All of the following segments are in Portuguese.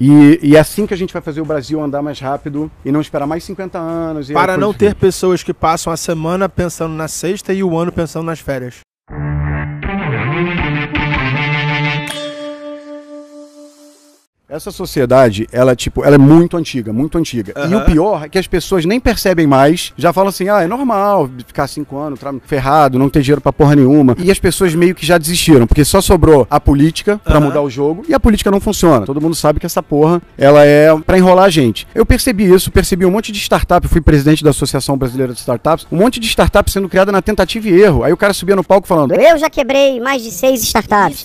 E, e é assim que a gente vai fazer o Brasil andar mais rápido e não esperar mais 50 anos. Para não ter pessoas que passam a semana pensando na sexta e o ano pensando nas férias. Essa sociedade, ela, tipo, ela é muito antiga, muito antiga. E o pior é que as pessoas nem percebem mais, já falam assim, ah, é normal ficar cinco anos ferrado, não ter dinheiro pra porra nenhuma. E as pessoas meio que já desistiram, porque só sobrou a política pra mudar o jogo e a política não funciona. Todo mundo sabe que essa porra, ela é pra enrolar a gente. Eu percebi isso, percebi um monte de startup, eu fui presidente da Associação Brasileira de Startups, um monte de startup sendo criada na tentativa e erro. Aí o cara subia no palco falando, Eu já quebrei mais de seis startups.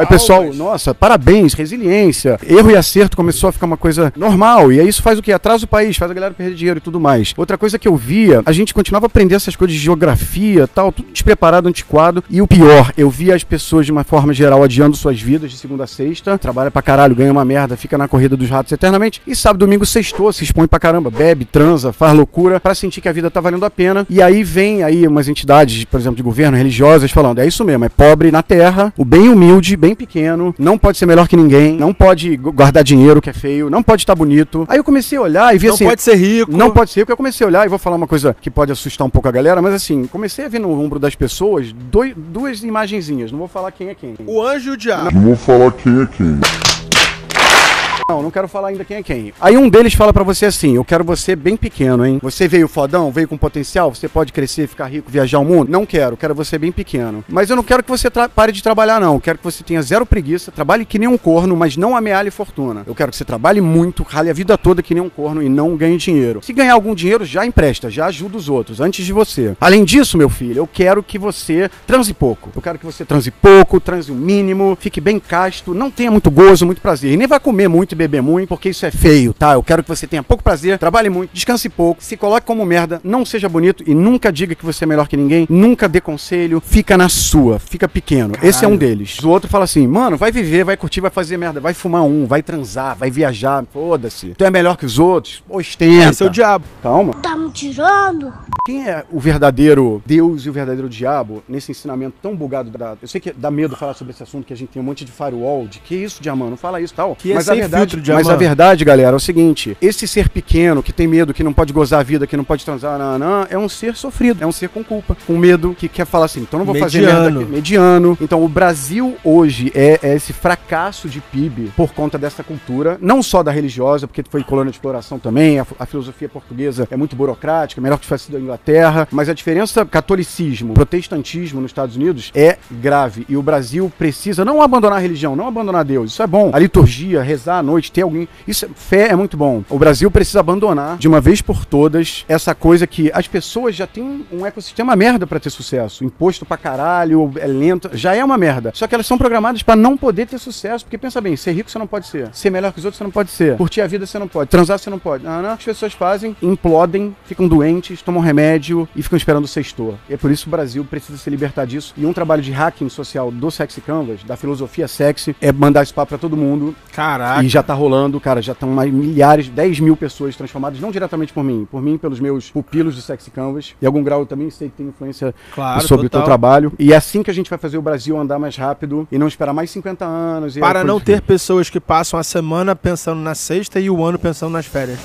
Aí o pessoal, nossa, parabéns, resiliência. Erro e acerto começou a ficar uma coisa normal. E aí isso faz o quê? Atrasa o país, faz a galera perder dinheiro e tudo mais. Outra coisa que eu via, a gente continuava a aprender essas coisas de geografia tal, tudo despreparado, antiquado. E o pior, eu via as pessoas de uma forma geral adiando suas vidas de segunda a sexta. Trabalha pra caralho, ganha uma merda, fica na corrida dos ratos eternamente. E sábado, domingo, sextou, se expõe pra caramba, bebe, transa, faz loucura pra sentir que a vida tá valendo a pena. E aí vem aí umas entidades, por exemplo, de governo, religiosas, falando: é isso mesmo, é pobre na terra, o bem humilde, bem pequeno, não pode ser melhor que ninguém, não pode gu- guardar dinheiro que é feio, não pode estar bonito. Aí eu comecei a olhar e vi Não assim. pode ser rico. Não pode ser, porque eu comecei a olhar e vou falar uma coisa que pode assustar um pouco a galera, mas assim, comecei a ver no ombro das pessoas doi- duas imagenzinhas, não vou falar quem é quem. O anjo e o diabo. Não vou falar quem é quem. Não, não quero falar ainda quem é quem. Aí um deles fala pra você assim: Eu quero você bem pequeno, hein? Você veio fodão, veio com potencial, você pode crescer, ficar rico, viajar o mundo? Não quero, quero você bem pequeno. Mas eu não quero que você pare de trabalhar, não. Eu quero que você tenha zero preguiça, trabalhe que nem um corno, mas não amealhe fortuna. Eu quero que você trabalhe muito, rale a vida toda que nem um corno e não ganhe dinheiro. Se ganhar algum dinheiro, já empresta, já ajuda os outros, antes de você. Além disso, meu filho, eu quero que você transe pouco. Eu quero que você transe pouco, transe o mínimo, fique bem casto, não tenha muito gozo, muito prazer. E nem vai comer muito beber muito, porque isso é feio, tá? Eu quero que você tenha pouco prazer, trabalhe muito, descanse pouco, se coloque como merda, não seja bonito e nunca diga que você é melhor que ninguém, nunca dê conselho, fica na sua, fica pequeno. Esse é um deles. O outro fala assim, mano, vai viver, vai curtir, vai fazer merda, vai fumar um, vai transar, vai viajar, foda-se. Tu é melhor que os outros, ostenta. Esse é o diabo. Calma. Tá me tirando? Quem é o verdadeiro Deus e o verdadeiro diabo nesse ensinamento tão bugado da. Eu sei que dá medo falar sobre esse assunto, que a gente tem um monte de firewall, de que isso, Diamant, não fala isso e tal. Que é mas, a sem verdade, Diamant. mas a verdade, galera, é o seguinte: esse ser pequeno, que tem medo, que não pode gozar a vida, que não pode transar, não, não, é um ser sofrido, é um ser com culpa, com medo, que quer falar assim, então não vou fazer merda Mediano. aqui. Mediano. Então o Brasil hoje é, é esse fracasso de PIB por conta dessa cultura, não só da religiosa, porque foi colônia de exploração também, a, a filosofia portuguesa é muito burocrática, melhor que tivesse sido a Inglaterra, mas a diferença catolicismo, protestantismo nos Estados Unidos é grave e o Brasil precisa não abandonar a religião, não abandonar Deus, isso é bom. A liturgia, rezar à noite, ter alguém, isso é, fé é muito bom. O Brasil precisa abandonar de uma vez por todas essa coisa que as pessoas já têm um ecossistema merda pra ter sucesso, imposto pra caralho, é lento, já é uma merda. Só que elas são programadas pra não poder ter sucesso, porque pensa bem, ser rico você não pode ser, ser melhor que os outros você não pode ser, curtir a vida você não pode, transar você não pode. Não, não. As pessoas fazem, implodem, ficam doentes, tomam remédio e ficam esperando o sextor. E é por isso que o Brasil precisa se libertar disso. E um trabalho de hacking social do Sexy Canvas, da filosofia sexy, é mandar esse papo pra todo mundo. Caraca. E já tá rolando, cara, já estão milhares, 10 mil pessoas transformadas, não diretamente por mim, por mim, pelos meus pupilos do Sexy Canvas. Em algum grau eu também sei que tem influência Claro, sobre o total. teu trabalho. E é assim que a gente vai fazer o Brasil andar mais rápido e não esperar mais 50 anos. e Para não ter pessoas que passam a semana pensando na sexta e o ano pensando nas férias.